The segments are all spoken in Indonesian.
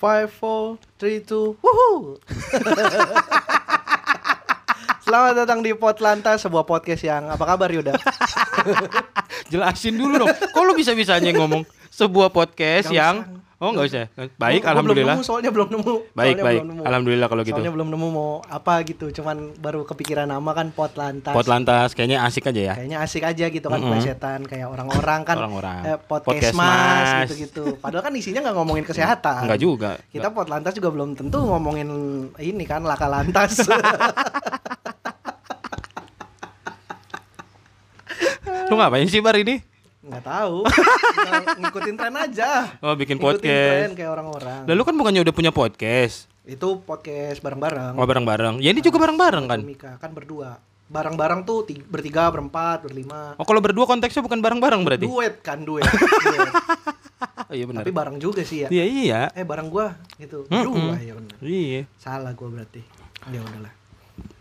Five, four, three, two, woohoo! Selamat datang di Potlanta, sebuah podcast yang apa kabar Yuda? Jelasin dulu dong. Kok lu bisa-bisanya ngomong sebuah podcast Nggak yang usah. Oh, enggak usah. Baik, Gua- gua alhamdulillah. Belum nemu, soalnya belum nemu. Baik, Soalnya baik. belum nemu. Alhamdulillah kalau gitu. Soalnya belum nemu mau apa gitu, cuman baru kepikiran nama kan Potlantas. Potlantas kayaknya asik aja ya. Kayaknya asik aja gitu kan Mm-mm. plesetan kayak orang-orang kan Orang-orang. eh, podcast, mas gitu-gitu. Padahal kan isinya nggak ngomongin kesehatan. Enggak juga. Kita Potlantas juga belum tentu ngomongin ini kan laka lantas. Lu ngapain sih bar ini? Nggak tahu. Tinggal ngikutin tren aja. Oh, bikin Ngikutin podcast. tren kayak orang-orang. Lalu kan bukannya udah punya podcast. Itu podcast bareng-bareng. Oh, bareng-bareng. Ya ini juga bareng-bareng kan. Mika kan berdua. Bareng-bareng tuh ti- bertiga, berempat, berlima. Oh, kalau berdua konteksnya bukan bareng-bareng berarti. Duet kan duet. duet. Oh, iya benar. Tapi bareng juga sih ya. Iya, iya. Eh bareng gua gitu. Mm-mm. Berdua ya bener. Iya. Salah gua berarti. Ya udahlah.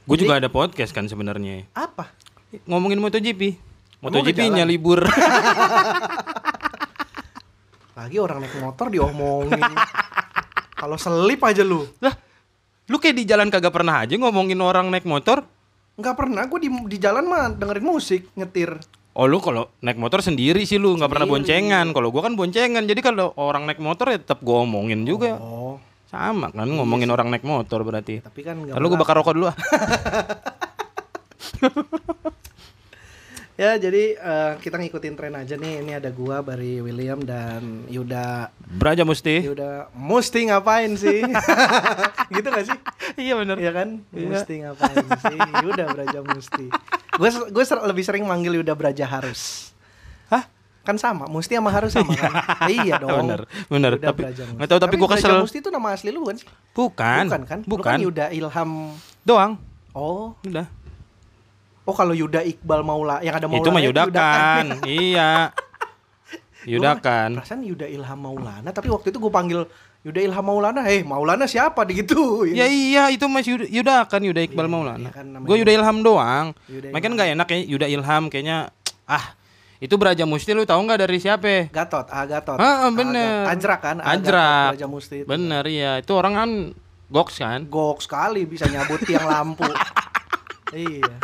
Gue juga ada podcast kan sebenarnya. Apa? Ngomongin MotoGP. MotoGP-nya libur. Lagi orang naik motor diomongin. Kalau selip aja lu. lah, lu kayak di jalan kagak pernah aja ngomongin orang naik motor. Nggak pernah gua di di jalan mah dengerin musik, nyetir. Oh lu kalau naik motor sendiri sih lu nggak pernah boncengan. Kalau gua kan boncengan. Jadi kalau orang naik motor ya tetap gua omongin juga. Oh, Sama kan ngomongin orang naik motor berarti. tapi kan Lalu gua pernah. bakar rokok dulu ah. Ya, jadi eh, kita ngikutin tren aja nih. Ini ada gua, Bari William dan Yuda. Braja Musti. Yuda mesti ngapain sih? gitu gak sih? iya benar. Iya kan? Iya. Mesti ngapain sih? Yuda Braja Musti. Gue gue lebih sering manggil Yuda Braja Harus. Hah? Kan sama, Musti sama Harus sama kan? iya dong. Bener, bener. Yuda Tapi Musti. nggak tahu tapi gua Braja kesel. Musti itu nama asli lu bukan sih? Bukan. Bukan kan? Bukan. kan Yuda Ilham. Doang. Oh, Udah. Oh kalau Yuda Iqbal Maula yang ada Maulana Itu mah itu Yudakan. iya. Yudakan. Perasaan Yuda Ilham Maulana, tapi waktu itu gue panggil Yuda Ilham Maulana, eh Maulana siapa gitu. Ya iya itu Mas Yuda, Yudakan Yuda Iqbal Iya, Maulana. iya kan Gue Yuda Ilham doang. Yuda Makanya nggak enak ya Yuda Ilham kayaknya ah itu Braja Musti lu tahu nggak dari siapa? Gatot, ah Gatot. Ah, bener. Ajrak kan? Ah, Ajrak. Gatot, Raja Musti itu. Bener iya, itu orang kan goks kan. Gok sekali bisa nyabut tiang lampu. iya.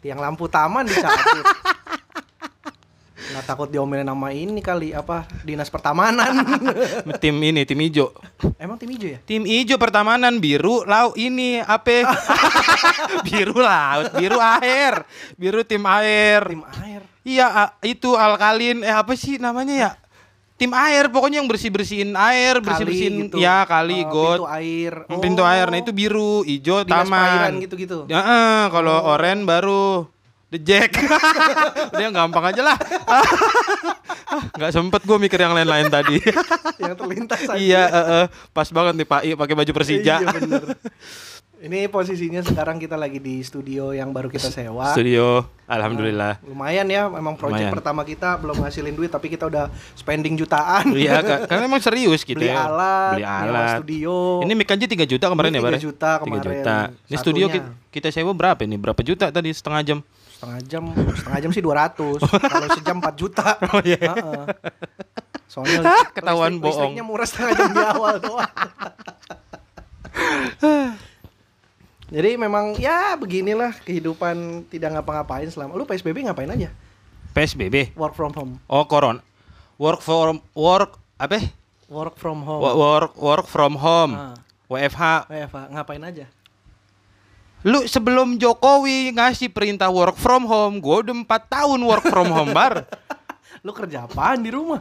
Tiang lampu taman dicabut. Nggak takut diomelin nama ini kali apa dinas pertamanan. tim ini tim ijo. Emang tim hijau ya? Tim ijo pertamanan biru laut ini apa? biru laut, biru air. Biru tim air. Tim air. Iya, itu alkalin eh apa sih namanya ya? Tim air pokoknya yang bersih-bersihin air, bersih-bersihin gitu. ya kali Oh, got. Pintu air. Pintu air. Nah, itu biru, hijau Dinas taman. gitu-gitu. Ya, eh, kalau oren baru The Jack. Udah yang gampang aja lah. Ah, Nggak sempet gue mikir yang lain-lain tadi. yang terlintas aja. iya, eh, eh, pas banget nih Pak pakai baju Persija. Iya bener. Ini posisinya sekarang kita lagi di studio yang baru kita sewa. Studio, alhamdulillah. Lumayan ya, memang proyek pertama kita belum ngasilin duit tapi kita udah spending jutaan. Iya, karena emang serius gitu beli ya. alat, Beli alat. studio. Ini mic aja 3 juta kemarin Ini ya, Bare? 3 juta 3 kemarin. juta. Ini studio Satunya. kita, kita sewa berapa ini? Berapa juta tadi setengah jam? setengah jam, setengah jam sih 200. Kalau sejam 4 juta. Oh iya. Heeh. Soalnya listrik- Ketahuan listrik- bohong. Listriknya murah setengah jam di awal doang. Jadi memang ya beginilah kehidupan tidak ngapa-ngapain selama lu PSBB ngapain aja? PSBB. Work from home. Oh, koron. Work from work apa? Work from home. Wo- Work work from home. Ah. WFH. Pak, ngapain aja? Lu sebelum Jokowi ngasih perintah work from home, gua udah 4 tahun work from home, Bar. Lu kerja apaan di rumah?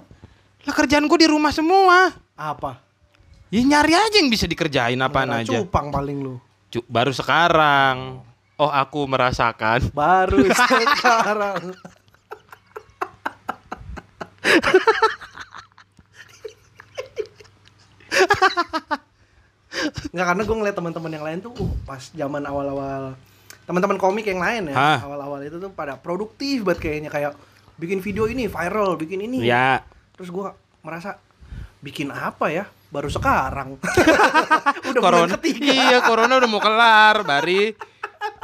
Lah kerjaan gua di rumah semua. Apa? Ya nyari aja yang bisa dikerjain apaan Merah aja. Cupang paling lu. Cu- baru sekarang. Oh, aku merasakan. Baru sekarang. Nggak karena gue ngeliat teman-teman yang lain tuh uh, pas zaman awal-awal teman-teman komik yang lain ya Hah? awal-awal itu tuh pada produktif banget kayaknya kayak bikin video ini viral bikin ini Ya, terus gue merasa bikin apa ya baru sekarang udah corona. ketiga Iya, corona udah mau kelar, Bari.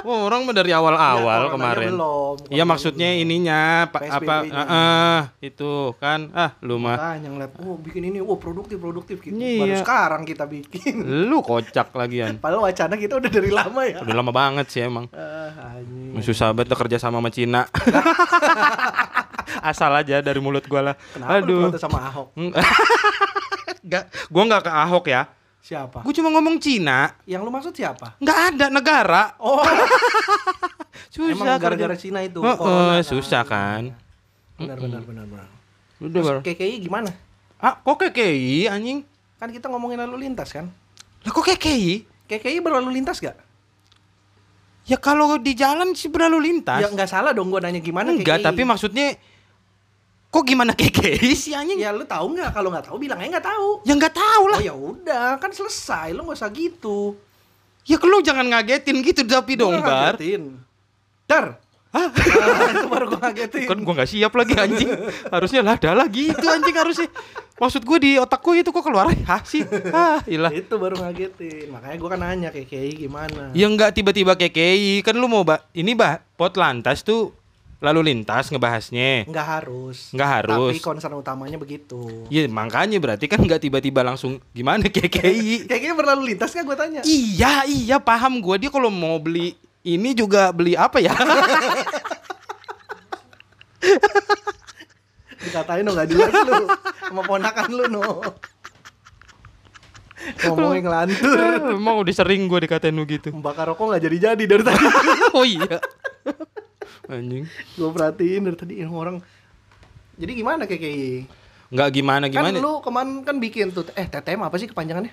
Wah, orang dari awal-awal Ya, kemarin. belum, Iya maksudnya belum. ininya pa- apa eh, eh, itu kan ah lu mah ngeliat, oh bikin ini, oh produktif, produktif gitu. Iya. Baru sekarang kita bikin. lu kocak lagian. Padahal wacana kita udah dari lama ya. Udah lama banget sih emang. Anjing. Susah banget tuh kerja sama sama Cina. Asal aja dari mulut gua lah. Kenapa Aduh. sama Ahok? Enggak, gua nggak ke Ahok ya. Siapa? Gua cuma ngomong Cina. Yang lu maksud siapa? Nggak ada negara. Oh, Susah. emang gara-gara. Cina itu. Heeh, corona kan. susah kan. Benar, benar, benar, benar. Udah baru. KKI gimana? Ah, kok KKI anjing? Kan kita ngomongin lalu lintas kan? Lah kok KKI? KKI berlalu lintas gak? Ya kalau di jalan sih berlalu lintas. Ya nggak salah dong gua nanya gimana Enggak, KKI. tapi maksudnya kok gimana KKI sih anjing? Ya, Ya lu tahu nggak? Kalau nggak tahu bilang aja nggak tahu. nggak tahu lah. Oh ya udah, kan selesai. Lu nggak usah gitu. Ya lu jangan ngagetin gitu tapi dong, Bar. ngagetin. Dar. Hah? Ah, itu baru gua ngagetin. Kan gua nggak siap lagi anjing. Harusnya lah ada lagi itu anjing harusnya. Maksud gua di otak gua itu kok keluar hah sih. Ah, ilah. Itu baru ngagetin. Makanya gua kan nanya KKI gimana. Ya enggak tiba-tiba KKI kan lu mau ba ini bah pot lantas tuh lalu lintas ngebahasnya. Nggak harus. Nggak harus. Tapi concern utamanya begitu. Ya makanya berarti kan nggak tiba-tiba langsung gimana KKI. KKI berlalu lintas kan gua tanya. iya iya paham gua dia kalau mau beli ini juga beli apa ya? Dikatain dong nggak jelas lu. Sama ponakan lu no. Ngomongin ngelantur. Emang udah sering gua dikatain begitu. Membakar rokok nggak jadi-jadi dari tadi. oh iya. Anjing. gue perhatiin dari tadi orang. Jadi gimana KKI? Nggak gimana gimana. Kan lu kemarin kan bikin tuh eh TTM apa sih kepanjangannya?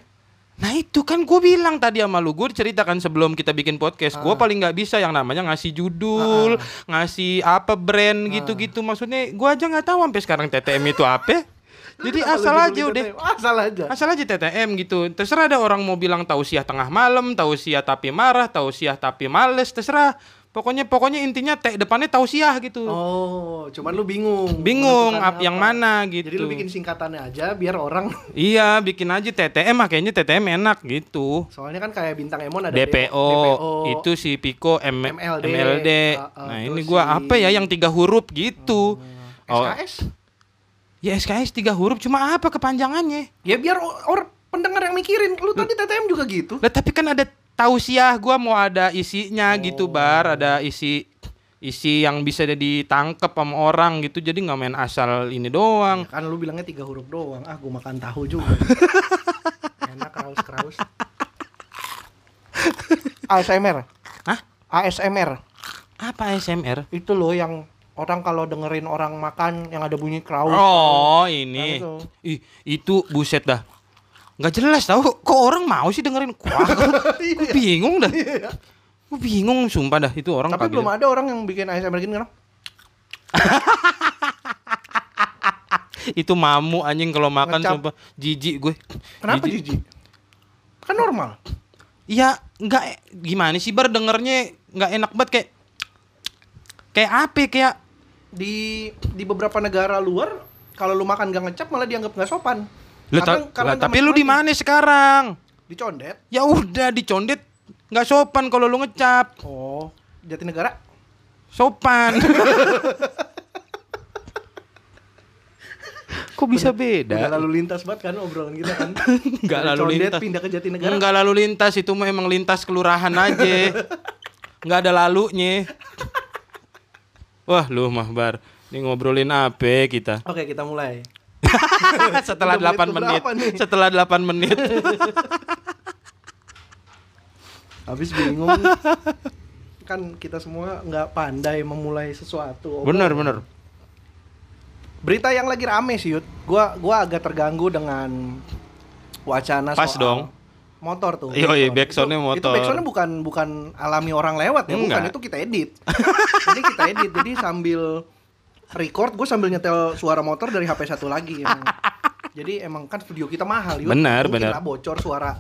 Nah itu kan gue bilang tadi sama lu Gue ceritakan sebelum kita bikin podcast Gue paling nggak bisa yang namanya ngasih judul Ngasih apa brand gitu-gitu Maksudnya gue aja nggak tahu sampai sekarang TTM itu apa Jadi asal aja udah Asal aja. Asal aja TTM gitu Terserah ada orang mau bilang tausiah tengah malam Tausiah tapi marah Tausiah tapi males Terserah Pokoknya pokoknya intinya T depannya tausiah gitu Oh, cuman lu bingung. Bingung menentukan ap yang apa. mana gitu Jadi lu bikin singkatannya aja biar orang Iya bikin aja TTM ah, Kayaknya TTM enak gitu soalnya kan kayak bintang Emon ada DPO, itu si Pico M MLD. MLD. Uh, uh, nah, terus ini gua si- Hmm. apa ya yang tiga huruf gitu. Oh, SKS. ya SKS tiga huruf cuma apa kepanjangannya? Ya biar orang pendengar yang mikirin. Lu tadi TTM juga gitu. Lah tapi kan ada tausiah gua mau ada isinya gitu Oh. bar, ada isi isi yang bisa ditangkep sama orang gitu. Jadi nggak main asal ini doang. Kan lu bilangnya tiga huruf doang. Ah, gua makan tahu juga. Enak kraus-kraus. ASMR. Hah? ASMR. Apa SMR? Itu loh yang orang kalau dengerin orang makan yang ada bunyi kraus. Oh, Nah, ini. itu. Ih, itu buset dah. Nggak jelas tahu. Kok orang mau sih dengerin? Wah, gue bingung dah. Gue bingung sumpah dah itu orang Tapi belum ada orang yang bikin ASMR gini kan? itu mamu anjing kalau makan Ngecap. sumpah jijik gue. Kenapa jijik? Kan normal. Iya, nggak e- gimana sih bar dengernya nggak enak banget kayak kayak apa ya, kayak Di di beberapa negara luar kalau lu makan gak ngecap malah dianggap nggak sopan. Lah, Karena- ta- lah, tapi lu di mana sekarang? Dicondet. Ya udah dicondet nggak sopan kalau lu ngecap. Oh, Jatinegara. Sopan. Kok bisa beda? lalu lintas banget kan obrolan kita kan. Nggak Dari lalu Condet lintas. pindah ke Jatinegara. Enggak lalu lintas itu mah emang lintas kelurahan aja. Enggak ada lalunya. Wah, lu mah bar. Ini ngobrolin apa kita? Oke, kita mulai. Setelah Udah menit 8 menit. Setelah 8 menit. Habis bingung. kan kita semua nggak pandai memulai sesuatu. bener, bener. Berita yang lagi rame sih, Yud. Gua gua agak terganggu dengan wacana Pas soal dong. motor tuh. Iya, iya, backsoundnya motor. Itu backsoundnya bukan bukan alami orang lewat ya, bukan Enggak. itu kita edit. Jadi kita edit. Jadi sambil record, gue sambil nyetel suara motor dari HP satu lagi. Emang. Jadi emang kan studio kita mahal, Yud. Benar, Mungkin benar. bocor suara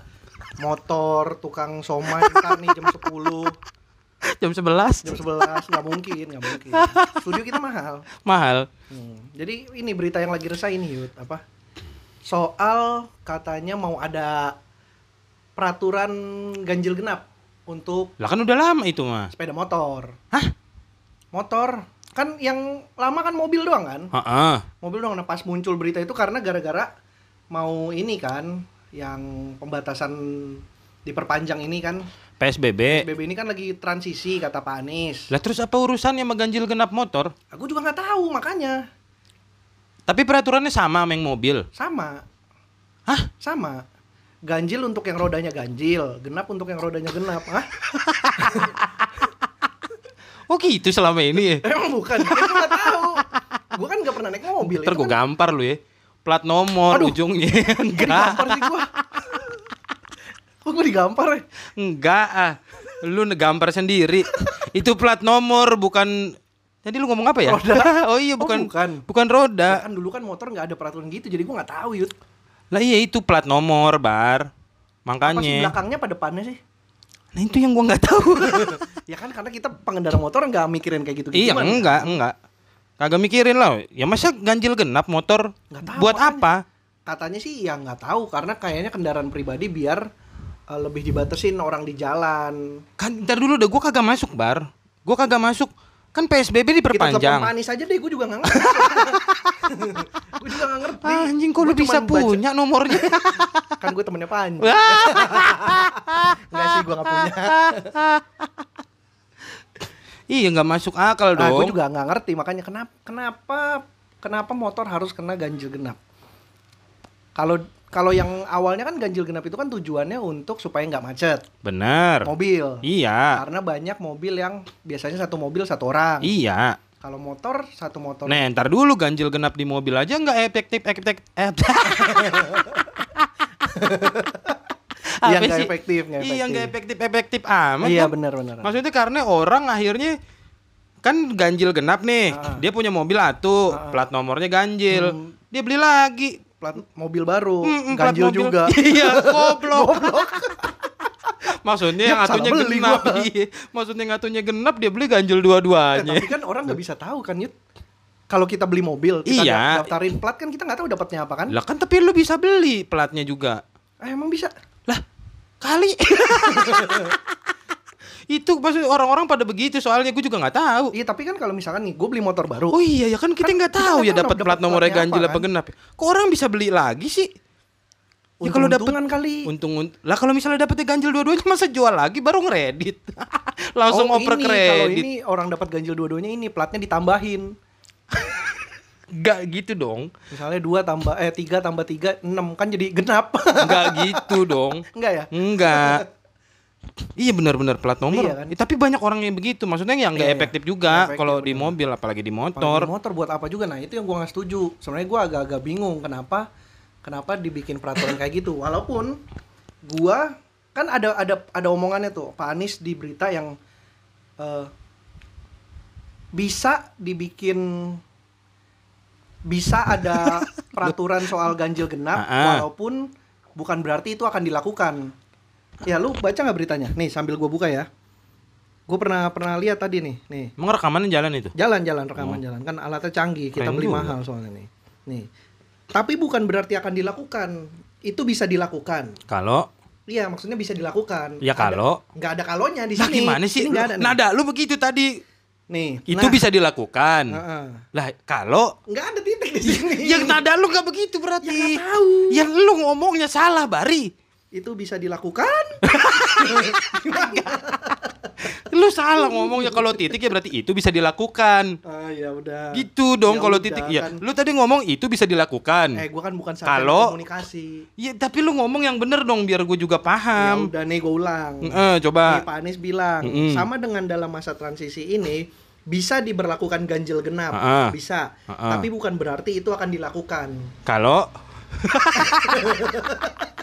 motor, tukang somai ntar nih jam 10 Jam 11. jam 11 nggak mungkin nggak mungkin studio kita mahal Mahal. Hmm, jadi ini berita yang lagi resah ini Yud apa soal katanya mau ada peraturan ganjil genap untuk Lah kan udah lama itu mah. sepeda motor. Hah? Motor. Kan yang lama kan mobil doang kan? Heeh. Mobil doang. Nah, pas muncul berita itu karena gara-gara mau ini kan yang pembatasan diperpanjang ini kan PSBB. BB ini kan lagi transisi kata Pak Anies. Lah terus apa urusannya sama ganjil genap motor? Aku juga nggak tahu makanya Tapi peraturannya sama sama yang mobil. sama Hah? sama ganjil untuk yang rodanya ganjil genap untuk yang rodanya genap Hah? Oh gitu selama ini ya? emang bukan ya, gue nggak tahu gue kan nggak pernah naik mobil Ntar itu gue kan gampar lu ya. Plat nomor Aduh. ujungnya. Enggak. digampar sih gue kok gue digampar ya Enggak ah. Lu negampar sendiri. Itu plat nomor bukan Jadi lu ngomong apa ya? Roda. oh iya Oh, bukan bukan. bukan Ya roda. kan dulu kan motor nggak ada peraturan gitu jadi gue nggak tahu yud Lah iya itu plat nomor, Bar. apa sih Makanya. belakangnya pada depannya sih Nah itu yang gua nggak tahu. ya kan karena kita pengendara motor nggak mikirin kayak gitu iya, enggak, enggak. Kagak mikirin lah. Ya masa ganjil genap motor? Nggak tahu, Buat makanya. apa? katanya sih ya nggak tahu karena kayaknya kendaraan pribadi biar eh, lebih dibatasin orang di jalan Kan ntar dulu deh gua kagak masuk, Bar. Gua kagak masuk. Kan PSBB kita telepon diperpanjang. Pak Anies aja deh gue juga nggak ngerti gue juga nggak ngerti Ah, Anjing kok lu bisa cuman baca- punya nomornya? kan gue temennya Panji nggak sih gue nggak punya iya nggak masuk akal nah, gue dong. juga nggak ngerti makanya kenapa kenapa kenapa motor harus kena ganjil genap kalau kalau yang awalnya kan ganjil genap itu kan tujuannya untuk supaya nggak macet Bener. mobil Iya. karena banyak mobil yang biasanya satu mobil satu orang Iya. kalau motor satu motor Nah, ntar dulu ganjil genap di mobil aja nggak efektif efektif eh, Iya, nggak efektif, nggak Iya nggak efektif. efektif efektif amat. iya kan? benar benar Maksudnya karena orang akhirnya kan ganjil genap nih, Ah. dia punya mobil atuh, Ah. plat nomornya ganjil, Hmm. dia beli lagi. Plat mobil baru Mm, mm, ganjil mobil. juga Iya, goblok. Maksudnya Ya, yang salah atunya genap. Iya. Maksudnya yang atunya genap dia beli ganjil Eh, dua-duanya. tapi kan orang nggak bisa tahu kan Yud kalau kita beli mobil kita Iya. daftarin plat kan kita nggak tahu dapatnya apa kan Lah kan tapi lu bisa beli platnya juga. eh, emang bisa Lah, kali. Itu maksud orang-orang pada begitu soalnya gue juga nggak tahu. iya tapi kan kalau misalkan nih gue beli motor baru Oh iya ya kan kita Kan nggak kita tahu ya dapat plat nomornya ganjil apa, kan? genap. Kok orang bisa beli lagi sih? Ya kalau dapat kali untung unt- lah kalau misalnya dapetnya ganjil dua-duanya masa jual lagi baru ngeredit. Langsung oh, oper ini, kalau kredit. ini orang dapat ganjil dua-duanya ini platnya ditambahin Enggak gitu dong. misalnya dua tambah eh tiga tambah tiga enam kan jadi genap Enggak gitu dong. enggak ya Enggak. Iya benar-benar plat nomor. Iya kan? Eh, tapi banyak orang yang begitu. Maksudnya yang nggak Iya, iya. efektif juga kalau di mobil apalagi di Apalagi motor. motor buat apa juga nah itu yang gua nggak setuju sebenarnya gua agak-agak bingung kenapa kenapa dibikin peraturan kayak gitu walaupun gua kan ada ada ada omongannya tuh Pak Anies di berita yang eh, bisa dibikin bisa ada peraturan soal ganjil genap walaupun bukan berarti itu akan dilakukan ya lu baca nggak beritanya nih sambil gua buka ya gue pernah pernah lihat tadi nih nih Emang rekamannya jalan itu? Jalan-jalan rekaman jalan kan alatnya canggih, kita Keren beli juga. mahal soalnya nih. Nih. Tapi bukan berarti akan dilakukan. Itu bisa dilakukan. Kalau Iya, maksudnya bisa dilakukan. ya kalau nggak ada kalonya di Nah sini. gimana sih? Ini nggak ada. nih. Nada lu begitu tadi. Nih. Itu nah, bisa dilakukan. Heeh. Lah kalau nggak ada titik di sini. yang nada lu nggak begitu berarti. Ya tahu. Yang lu ngomongnya salah, Bari. Itu bisa dilakukan. Lu salah ngomongnya kalau titik ya berarti itu bisa dilakukan. Ah, ya udah. Gitu dong Ya kalau titik ya. kan. Lu tadi ngomong itu bisa dilakukan. Eh, gua kan bukan Kalau- komunikasi. Ya tapi lu ngomong yang bener dong biar gue juga Ya paham. udah nih gue ulang. Eh, coba. Nih, Pak Anies bilang Mm-mm. sama dengan dalam masa transisi ini bisa diberlakukan ganjil genap, Ah-ah. bisa. Ah-ah. Tapi bukan berarti itu akan dilakukan. Kalau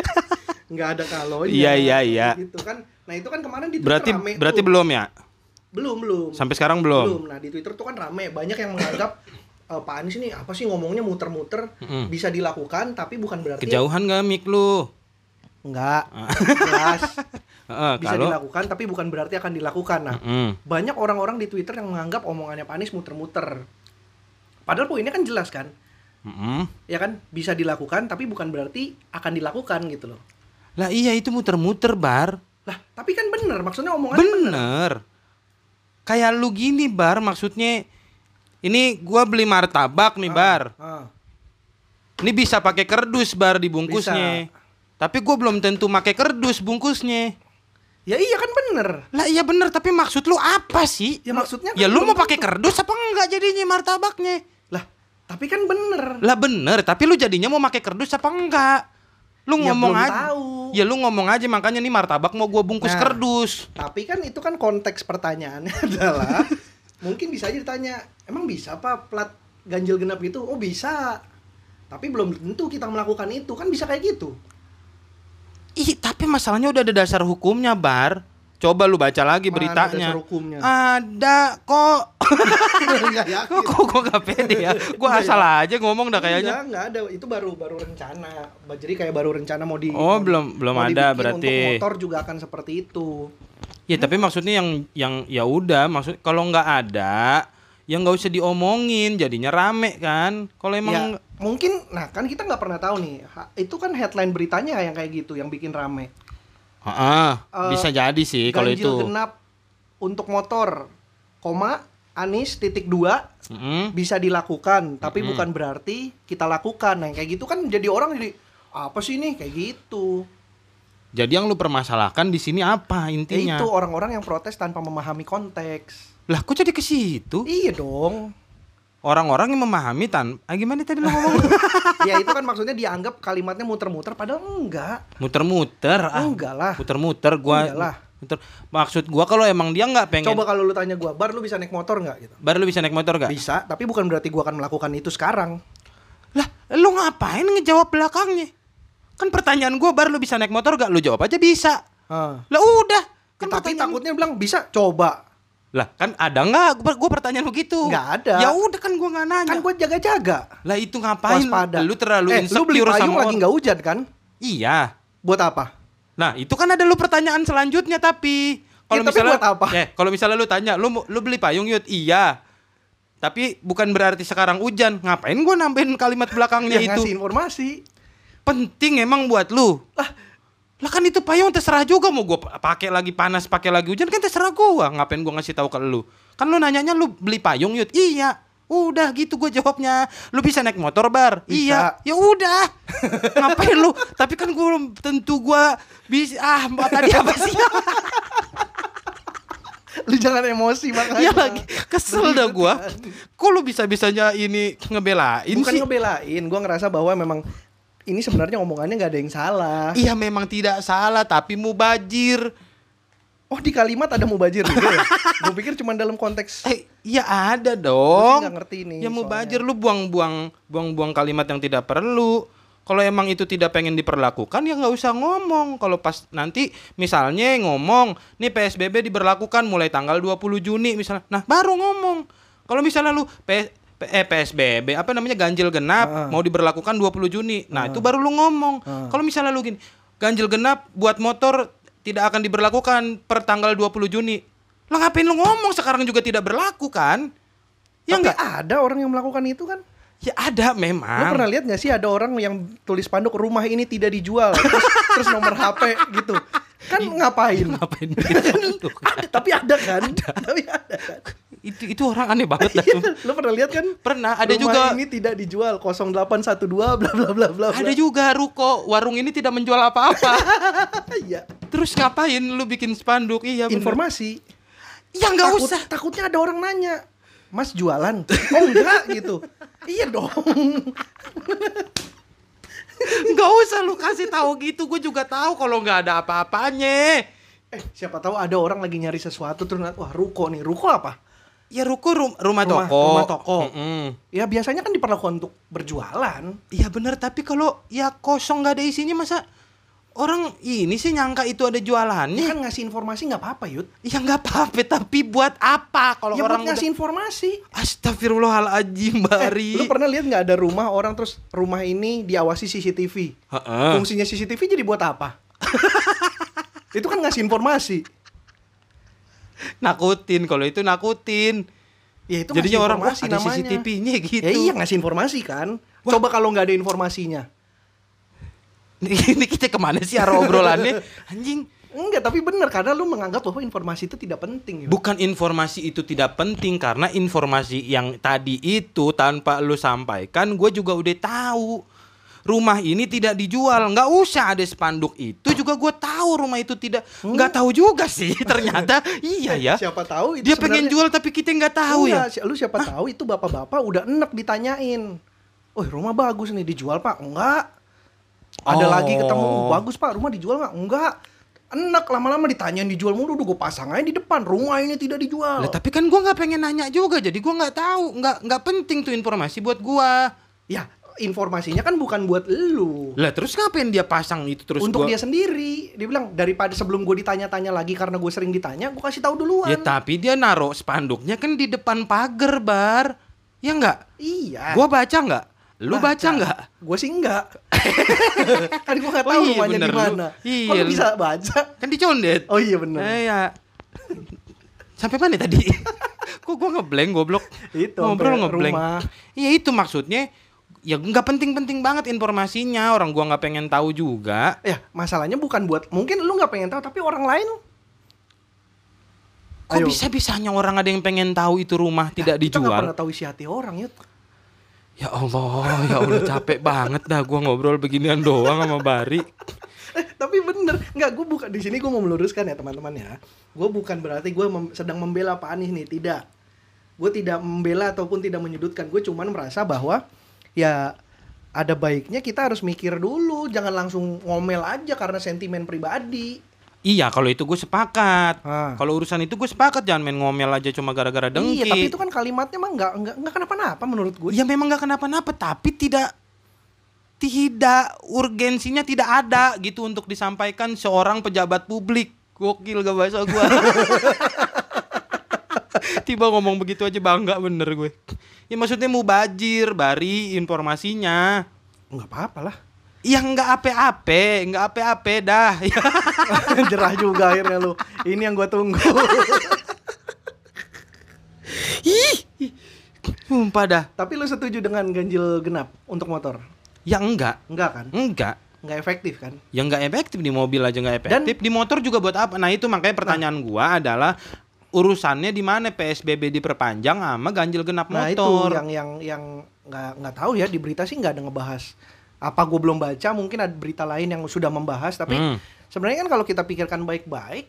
Nggak ada kalonya. Iya, iya, iya. Gitu kan. Nah, itu kan kemarin di Twitter berarti rame berarti tuh. belum ya? belum belum. Sampai sekarang belum. Belum. Nah, di Twitter tuh kan rame, banyak yang menganggap eh, Pak Anies ini apa sih ngomongnya muter-muter Mm-mm. bisa dilakukan tapi bukan berarti Kejauhan gak mik lu? enggak jelas Heeh, bisa kalau dilakukan tapi bukan berarti akan dilakukan. Nah, Mm-mm. banyak orang-orang di Twitter yang menganggap omongannya Pak Anies muter-muter. Padahal poinnya kan jelas kan, Mm-mm. ya kan bisa dilakukan tapi bukan berarti akan dilakukan gitu loh. Lah iya itu muter-muter bar. Lah, tapi kan bener maksudnya omongannya Bener. Kayak lu gini bar maksudnya ini gua beli martabak nih bar. Ah, Ini bisa pakai kerdus bar dibungkusnya. Tapi gua belum tentu pakai kerdus bungkusnya. Ya iya kan bener. Lah iya bener tapi maksud lu apa sih? Ya maksudnya Ya kan lu belum mau pakai kerdus apa enggak jadinya martabaknya? Tapi kan bener. Lah bener, tapi lu jadinya mau pakai kerdus apa enggak? Lu Ya, ngomong aja. tahu. Ya lu ngomong aja makanya nih martabak mau gua bungkus Nah. kerdus. Tapi kan itu kan konteks pertanyaannya adalah mungkin bisa aja ditanya, emang bisa apa plat ganjil genap itu? Oh bisa. Tapi belum tentu kita melakukan itu, kan bisa kayak gitu. Ih, tapi masalahnya udah ada dasar hukumnya, Bar. Coba lu baca lagi Mana beritanya. hukumnya? Ada kok. Kok kok gak pede ya? Gua asal aja ngomong dah kayaknya. Enggak, enggak ada. Itu baru baru rencana. Jadi kayak baru rencana mau di Oh, mau belum- belum mau ada berarti. Untuk motor juga akan seperti itu. Ya, tapi maksudnya yang yang ya udah, maksud kalau nggak ada, ya nggak usah diomongin, jadinya rame kan. Kalau emang ya, mungkin nah kan kita nggak pernah tahu nih. Itu kan headline beritanya yang kayak gitu yang bikin rame. Heeh, Eh, bisa jadi sih kalau Ganjil itu. genap untuk motor, koma Anis titik dua Mm-mm. bisa dilakukan, tapi Mm-mm. bukan berarti kita lakukan. Nah, yang kayak gitu kan jadi orang jadi apa sih nih kayak gitu. Jadi yang lu permasalahkan di sini apa Ya intinya? itu orang-orang yang protes tanpa memahami konteks. Lah kok jadi ke situ? Iya dong. Orang-orang yang memahami tan ah, gimana tadi lu ngomong? ya itu kan maksudnya dianggap kalimatnya muter-muter padahal enggak. muter-muter ah. Enggak lah. Muter-muter gua. Enggak lah. Muter. Maksud gua kalau emang dia nggak pengen Coba kalau lu tanya gua, "Bar, lu bisa naik motor nggak?" gitu. baru lu bisa naik motor gak? Bisa, tapi bukan berarti gua akan melakukan itu sekarang. Lah, lu ngapain ngejawab belakangnya? Kan pertanyaan gua baru lu bisa naik motor gak? Lu jawab aja bisa. Ah. Lah udah. Ya, Kan tapi pertanyaan- takutnya bilang bisa, coba. Lah kan ada nggak? Gua pertanyaan begitu. Nggak ada. Ya udah kan gua nggak nanya. Kan gua jaga-jaga. Lah itu ngapain? Waspada. Lu terlalu eh, lu beli insecure payung sama lagi nggak hujan kan? Iya. Buat apa? Nah, itu kan ada lu pertanyaan selanjutnya tapi kalau Ya, misalnya buat apa? Eh, kalau misalnya lu tanya, lu lu beli payung yud? Iya. Tapi bukan berarti sekarang hujan. Ngapain gua nambahin kalimat belakangnya Ya itu? ngasih informasi. Penting emang buat lu. Lah, lah kan itu payung terserah juga mau gua pa- pakai lagi panas, pakai lagi hujan kan terserah gua. Ngapain gua ngasih tahu ke lu? Kan lu nanyanya lu beli payung yud? Iya. Udah gitu gue jawabnya. Lu bisa naik motor bar? Bisa. Iya. Ya udah. Ngapain lu? Tapi kan gue tentu gua bisa ah mbak tadi apa sih? Lu jangan emosi makanya. Iya lagi kesel dah gua. Kok lu bisa-bisanya ini ngebelain Bukan sih? ngebelain, gua ngerasa bahwa memang ini sebenarnya omongannya nggak ada yang salah. Iya memang tidak salah tapi mubajir. Oh di kalimat ada mubajir juga ya? Gue pikir cuma dalam konteks Eh, iya ada dong. nggak ngerti nih. Ya soalnya. mubajir lu buang-buang buang-buang kalimat yang tidak perlu. Kalau emang itu tidak pengen diperlakukan ya nggak usah ngomong. Kalau pas nanti misalnya ngomong, nih PSBB diberlakukan mulai tanggal 20 Juni misalnya. Nah, baru ngomong. Kalau misalnya lu P- P- eh, PSBB apa namanya ganjil genap Ah. mau diberlakukan 20 Juni. Nah, itu baru lu ngomong. Ah. Kalau misalnya lu gini, ganjil genap buat motor tidak akan diberlakukan per tanggal 20 Juni. Lah ngapain lu ngomong sekarang juga tidak berlaku kan? Ya Tapi enggak? ada orang yang melakukan itu kan? Ya ada Lu memang. pernah lihat nggak sih ada orang yang tulis spanduk rumah ini tidak dijual terus, terus nomor HP gitu. Kan ngapain? Ngapain gitu? Ada, tapi ada kan? Tapi ada kan? Itu itu orang aneh banget dah. Iya, Lu pernah lihat kan? Pernah ada Rumah juga ini tidak dijual 0812 bla bla bla bla ada juga ruko warung ini tidak menjual apa-apa. Iya. Terus ngapain lu bikin spanduk? Iya bener. Informasi. Ya nggak Takut- usah. Takutnya ada orang nanya. Mas jualan? Oh enggak gitu. Iya dong. Nggak usah lu kasih tahu gitu. Gue juga tahu kalau nggak ada apa-apanya. Eh, siapa tahu ada orang lagi nyari sesuatu terus wah ruko nih. Ruko apa? Ya ruko rum- rumah, Rumah- toko. rumah toko. Mm-mm. Ya biasanya kan diperlakukan untuk berjualan. Iya bener tapi kalau ya kosong nggak ada isinya masa orang ini sih nyangka itu ada Ya jualannya. kan ngasih informasi nggak apa-apa, Yud. Ya nggak apa-apa tapi buat apa kalau Ya buat orang ngasih udah... informasi. Astagfirullahaladzim Eh, Bari. lu pernah lihat nggak ada rumah orang terus rumah ini diawasi CCTV? Heeh. Fungsinya CCTV jadi buat apa? itu kan ngasih informasi. Nakutin kalau itu nakutin. Ya itu Jadinya orang wah, ada namanya. CCTV-nya gitu. Ya iya ngasih informasi kan. Coba kalau nggak ada informasinya. Ini kita ke mana sih arah obrolannya? Anjing. Enggak, tapi bener karena lu menganggap bahwa informasi itu tidak penting. Yud. Bukan informasi itu tidak penting karena informasi yang tadi itu tanpa lu sampaikan gue juga udah tahu. Rumah ini tidak dijual, nggak usah ada spanduk itu juga gue tahu rumah itu tidak, nggak tahu juga sih ternyata iya ya. Siapa tahu itu Dia pengen jual tapi kita nggak tahu ya. Enggak, si- Lu siapa tahu itu bapak-bapak udah enek ditanyain. Oh, rumah bagus nih dijual, Pak. Enggak. Ada Oh. lagi ketemu, "Oh, bagus, Pak. Rumah dijual nggak? Enggak. Enak lama-lama ditanyain dijual mulu, udah gue pasang aja di depan. Rumah ini tidak dijual. Lah, tapi kan gua nggak pengen nanya juga, jadi gua nggak tahu, nggak nggak penting tuh informasi buat gua. Ya, informasinya kan bukan buat lu. Lah terus ngapain dia pasang itu terus Untuk gua- dia sendiri. Dia bilang daripada sebelum gue ditanya-tanya lagi karena gue sering ditanya, gue kasih tahu duluan. Ya tapi dia naruh spanduknya kan di depan pagar bar, ya nggak? Iya. Gua baca nggak? Lu baca nggak? Gue sih enggak. kan gue nggak Oh tahu iya, rumahnya di mana. iya, Kok lu bisa baca? Kan dicondet. Oh iya bener. Eh, ya. Sampai mana tadi? Kok gua ngeblank goblok? Itu, ngobrol ngeblank. Iya itu maksudnya ya nggak penting-penting banget informasinya orang gua nggak pengen tahu juga. Ya, masalahnya bukan buat mungkin lu nggak pengen tahu tapi orang lain. Kok Ayo. bisa bisanya orang ada yang pengen tahu itu rumah tidak kita nggak dijual? pernah tahu isi hati orang yut. ya Allah ya Allah capek banget dah gua ngobrol beginian doang sama Bari. Eh, tapi bener. Nggak gue bukan di sini gue mau meluruskan ya teman-teman ya. Gue bukan berarti gue mem- sedang membela Pak Anies nih tidak. Gue tidak membela ataupun tidak menyudutkan. Gue cuman merasa bahwa ya ada baiknya kita harus mikir dulu jangan langsung ngomel aja karena sentimen pribadi iya kalau itu gue sepakat Ah. kalau urusan itu gue sepakat jangan main ngomel aja cuma gara-gara dengki iya tapi itu kan kalimatnya mah nggak nggak nggak kenapa-napa menurut gue Ya memang nggak kenapa-napa, tapi tidak tidak urgensinya tidak ada gitu untuk disampaikan seorang pejabat publik. Gokil gak bahasa gua. Tiba ngomong begitu aja bangga bener gue. Ya maksudnya mau bajir, bari informasinya. nggak apa-apa lah Ya nggak ape-ape, nggak ape-ape dah. jerah juga akhirnya lu ini yang gue tunggu Ih, sumpah dah. tapi lu setuju dengan ganjil genap untuk motor Ya enggak, enggak kan enggak. nggak efektif kan Ya nggak efektif di mobil aja nggak efektif. di motor juga buat apa? Nah itu makanya pertanyaan gua adalah urusannya di mana PSBB diperpanjang sama ganjil genap Nah itu motor. yang yang yang nggak nggak tahu ya di berita sih nggak ada ngebahas. Apa gue belum baca mungkin ada berita lain yang sudah membahas tapi Hmm. sebenarnya kan kalau kita pikirkan baik-baik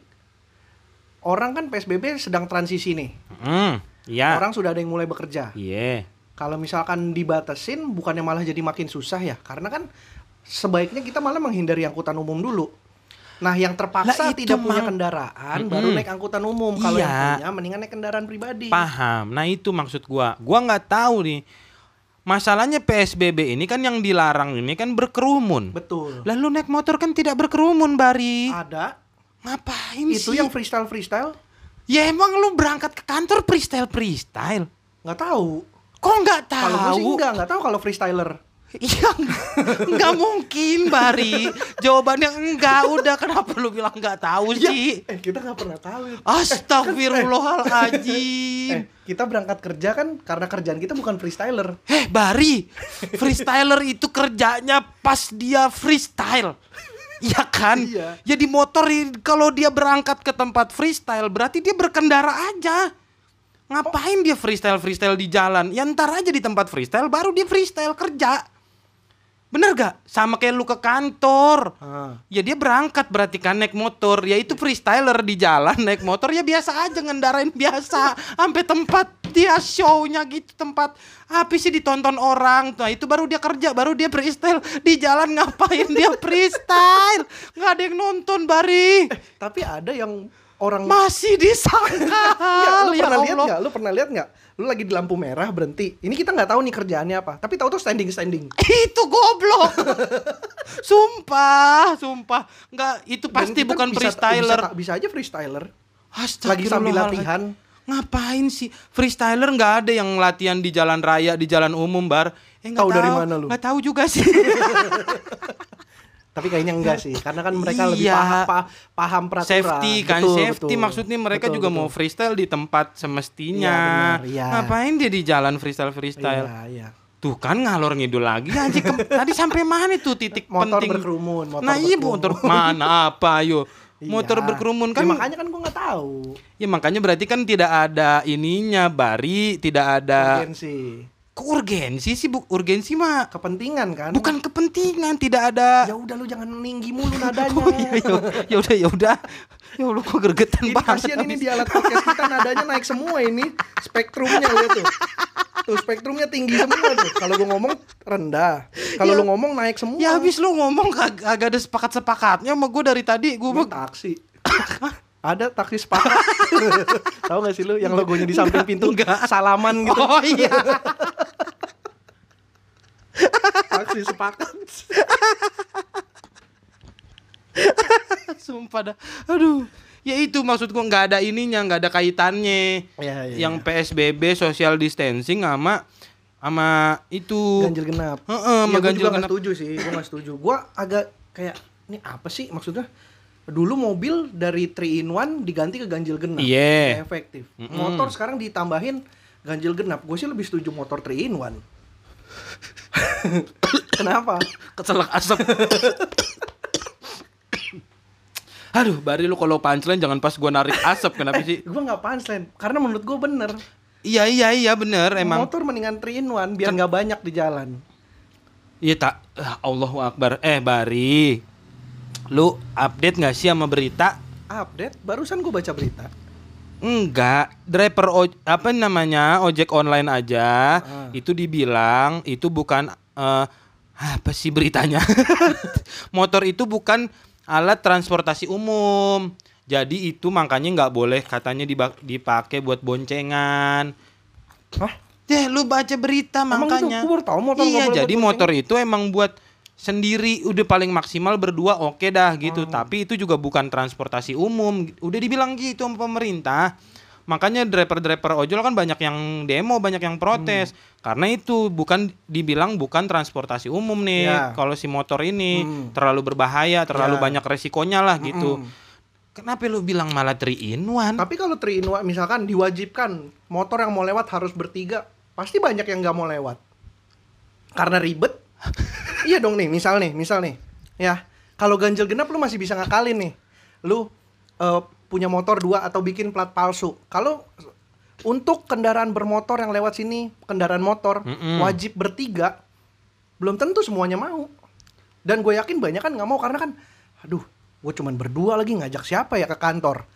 orang kan PSBB sedang transisi nih. Hmm, ya. Orang sudah ada yang mulai bekerja. Iya. Kalau misalkan dibatasin bukannya malah jadi makin susah ya karena kan sebaiknya kita malah menghindari angkutan umum dulu. Nah, yang terpaksa itu tidak punya mang- kendaraan Mm-mm. baru naik angkutan umum. Kalau Iya. yang punya mendingan naik kendaraan pribadi. Paham. Nah itu maksud gua. Gua nggak tahu nih. Masalahnya PSBB ini kan yang dilarang ini kan berkerumun. Betul. Lalu naik motor kan tidak berkerumun, Bari. Ada Ngapain itu sih? yang freestyle freestyle Ya emang lu berangkat ke kantor freestyle freestyle. nggak tahu. Kok nggak tahu? Kalau gue sih enggak, enggak tahu kalau freestyler. Iya, nggak mungkin, Bari. Jawabannya enggak. Udah, kenapa lu bilang nggak tahu sih? Eh, kita nggak pernah tahu. Astagfirullahaladzim. Eh, kita berangkat kerja kan karena kerjaan kita bukan freestyler. Eh, Bari, freestyler itu kerjanya pas dia freestyle. Iya kan? Iya. Ya di motor kalau dia berangkat ke tempat freestyle berarti dia berkendara aja. Ngapain dia freestyle freestyle di jalan? Ya ntar aja di tempat freestyle baru dia freestyle kerja. Bener gak? Sama kayak lu ke kantor. Ah. Ya dia berangkat berarti kan naik motor. Ya itu freestyler di jalan naik motor ya biasa aja ngendarain biasa. Sampai tempat dia show-nya gitu tempat apa sih ditonton orang. Nah itu baru dia kerja, baru dia freestyle di jalan ngapain dia freestyle? Nggak ada yang nonton Bari. Tapi ada yang orang Masih disangkal. Ya, lu ya pernah lihat nggak? Lu pernah lihat nggak? Lu lagi di lampu merah berhenti. Ini kita nggak tahu nih kerjaannya apa. Tapi tahu tuh standing standing. Itu goblok. sumpah, sumpah. Nggak, itu pasti bukan bisa- freestyler. Bisa, bisa aja freestyler. Lagi Astagfirullahaladzim. sambil latihan. Ngapain sih freestyler nggak ada yang latihan di jalan raya di jalan umum bar? Eh, Tahu dari mana lu? Nggak tahu juga sih. Tapi kayaknya enggak sih, karena kan mereka lebih Iya. paham, pa- paham peraturan. safety kan Betul, safety betul. maksudnya mereka Betul, juga betul. mau freestyle di tempat semestinya. Iya, benar, iya. Ngapain dia di jalan freestyle freestyle? Iya, iya. Tuh kan ngalor ngidul lagi anjing. Tadi sampai mana tuh titik Motor penting? berkerumun, motor nah iya berkerumun. motor mana apa ayo? Motor Iya. berkerumun kan? Ya, makanya kan gua nggak tahu. Ya makanya berarti kan tidak ada ininya bari, tidak ada Urgensi. Urgensi sih bu urgensi mah Kepentingan kan? bukan kepentingan tidak ada. Ya udah lu jangan tinggi mulu nadanya. Oh iya ya ya udah ya udah. Ya Allah kok gergetan Ini banget. kasihan ini di alat podcast kita nadanya naik semua ini spektrumnya lihat tuh. Tuh spektrumnya tinggi semua tuh. Kalau gua ngomong rendah. Kalau Ya. lu ngomong naik semua. Ya habis lu ngomong kag agak ada sepakat-sepakatnya sama gue dari tadi Gua taksi. Ada taksi sepakat. Tahu gak sih lu yang logonya di samping pintu Enggak. salaman gitu. Oh iya. Taksi sepakat. Sumpah dah. Aduh. Ya itu maksud gua nggak ada ininya, nggak ada kaitannya. Iya, iya, Yang PSBB social distancing sama sama itu. Ganjil genap. Heeh, sama Iya, gua ganjil juga genap. setuju sih, gua nggak setuju. Gua agak kayak ini apa sih maksudnya? Dulu mobil dari 3 in 1 diganti ke ganjil genap. Iya. Nggak efektif. Mm-mm. Motor sekarang ditambahin ganjil genap. Gue sih lebih setuju motor 3 in 1. Kenapa? Kecelak asap. Aduh, bari lu kalau punchline jangan pas gua narik asap kenapa sih? Gue nggak punchline karena menurut gue bener. Iya iya iya bener emang. Motor mendingan 3 in 1 biar nggak banyak di jalan. Iya tak. Ah, Allahu Akbar. Eh Bari, lu update nggak sih sama berita? Update, barusan gue baca berita. Enggak, driver oj- apa namanya ojek online aja Ah. itu dibilang itu bukan eh, apa sih beritanya? Motor itu bukan alat transportasi umum. Jadi itu makanya nggak boleh katanya dipakai buat boncengan. Hah? Deh, lu baca berita Emang makanya. itu? Baru tahu motor Iya, jadi motor itu emang buat sendiri udah paling maksimal berdua oke dah gitu. Hmm. Tapi itu juga bukan transportasi umum. Udah dibilang gitu sama pemerintah. Makanya driver-driver ojol kan banyak yang demo, banyak yang protes. Hmm. Karena itu bukan dibilang bukan transportasi umum nih. Ya. Kalau si motor ini Hmm. terlalu berbahaya, terlalu Ya. banyak resikonya lah gitu. Mm-mm. Kenapa lu bilang malah 3 in 1? Tapi kalau 3 in 1 misalkan diwajibkan motor yang mau lewat harus bertiga, pasti banyak yang nggak mau lewat. Karena ribet. Iya dong nih, misal nih, misal nih. Ya, kalau ganjil genap lu masih bisa ngakalin nih. Lu eh, punya motor dua atau bikin plat palsu. Kalau untuk kendaraan bermotor yang lewat sini, kendaraan motor Mm-mm. wajib bertiga, belum tentu semuanya mau. Dan gue yakin banyak kan nggak mau karena kan, aduh, gue cuman berdua lagi ngajak siapa ya ke kantor.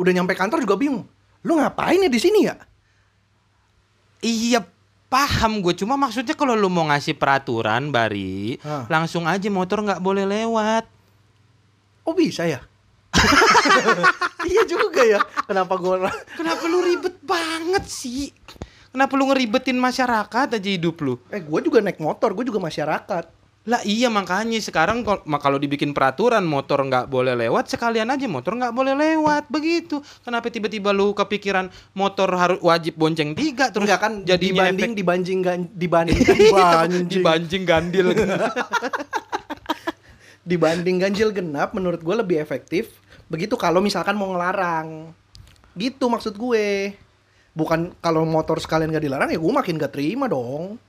Udah nyampe kantor juga bingung. Lu ngapain ya di sini ya? Iya paham gue cuma maksudnya kalau lu mau ngasih peraturan Bari Hah. langsung aja motor nggak boleh lewat Oh bisa ya? iya juga ya. Kenapa gue kenapa lu ribet banget sih kenapa lu ngeribetin masyarakat aja hidup lu Eh gue juga naik motor, gue juga masyarakat. Lah iya makanya sekarang kalau dibikin peraturan motor nggak boleh lewat sekalian aja motor nggak boleh lewat begitu. Kenapa tiba-tiba lu kepikiran motor harus wajib bonceng tiga terus Enggak kan jadinya dibanding efek- dibanding gan- dibanding dibanding dibanjing gandil. Dibanding ganjil genap menurut gue lebih efektif begitu kalau misalkan mau ngelarang. Gitu maksud gue. Bukan kalau motor sekalian gak dilarang ya gue makin gak terima dong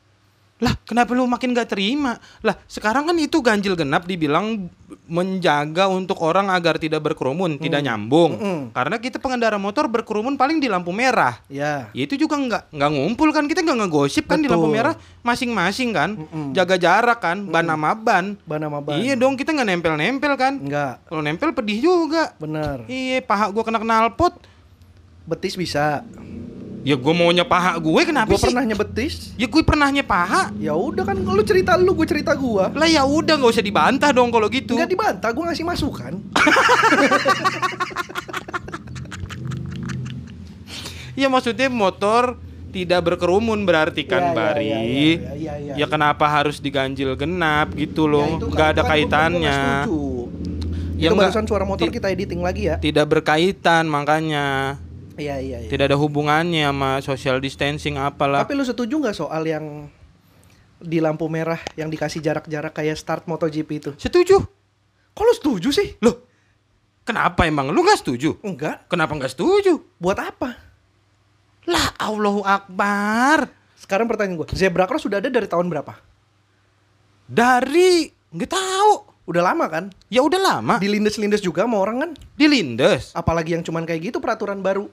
Lah, kenapa lu makin gak terima? Lah, sekarang kan itu ganjil genap dibilang menjaga untuk orang agar tidak berkerumun, tidak nyambung. Mm-mm. Karena kita pengendara motor berkerumun paling di lampu merah. ya Ya itu juga nggak nggak ngumpul kan kita nggak ngegosip kan di lampu merah masing-masing kan, Mm-mm. jaga jarak kan, ban sama ban. ban sama ban Iya dong kita nggak nempel-nempel kan. enggak Kalau nempel pedih juga. bener Iya paha gua kena knalpot. betis bisa Ya gua maunya paha gue kenapa gue sih? pernahnya betis Ya gue pernahnya paha. ya udah kan lu cerita lu gue cerita gue Lah ya udah nggak usah dibantah dong kalau gitu. Enggak dibantah, gue ngasih masukan. Ya maksudnya motor tidak berkerumun berarti kan Iya, iya, Bari. iya, iya, iya, iya, ya kenapa harus diganjil genap gitu loh? Ya, kan- ada kan gua- kaitannya. gua nggak setuju. Ya, itu barusan suara motor kita editing lagi ya. Tidak berkaitan makanya. Iya iya iya. Tidak ada hubungannya sama social distancing apalah. Tapi lu setuju nggak soal yang di lampu merah yang dikasih jarak-jarak kayak start MotoGP itu? Setuju. Kok lu setuju sih? Loh. Kenapa emang lu nggak setuju? Enggak. Kenapa nggak setuju? Buat apa? Lah Allahu Akbar. sekarang pertanyaan gue, zebra cross sudah ada dari tahun berapa? Dari nggak tahu. Udah lama kan? Ya udah lama. Di, Dilindes-lindes juga sama orang kan? Lindes. Apalagi yang cuman kayak gitu peraturan baru.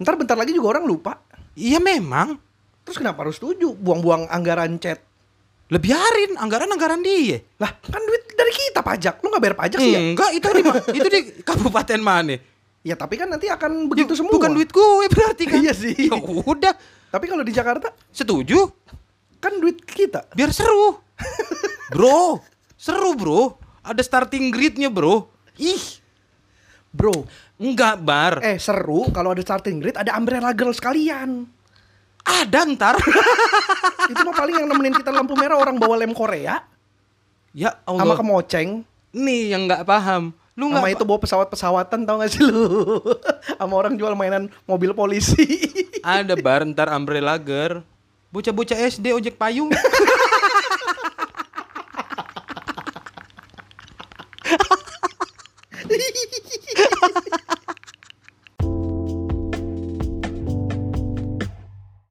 Ntar bentar lagi juga orang lupa. Iya memang. Terus kenapa harus setuju? Buang-buang anggaran chat. Lebih biarin anggaran-anggaran dia. Lah, kan duit dari kita pajak. Lu nggak bayar pajak sih ya? Enggak, itu di itu di kabupaten mana? Ya tapi kan nanti akan begitu Ya, semua. Bukan duit gue berarti kan. Iya sih. Ya udah, Tapi kalau di Jakarta setuju. kan duit kita. Biar seru. bro, seru bro. Ada starting gridnya bro. Ih, Bro, enggak bar. eh seru kalau ada starting grid ada umbrella girl sekalian. Ada ntar. Itu mah paling yang nemenin kita lampu merah orang bawa lem Korea ya sama Allah. kemoceng. Nih yang nggak paham. Lu Sama nggak itu bawa pesawat-pesawatan tau gak sih lu? sama orang jual mainan mobil polisi. ada bar ntar umbrella girl. Bocah-bocah SD ojek payung.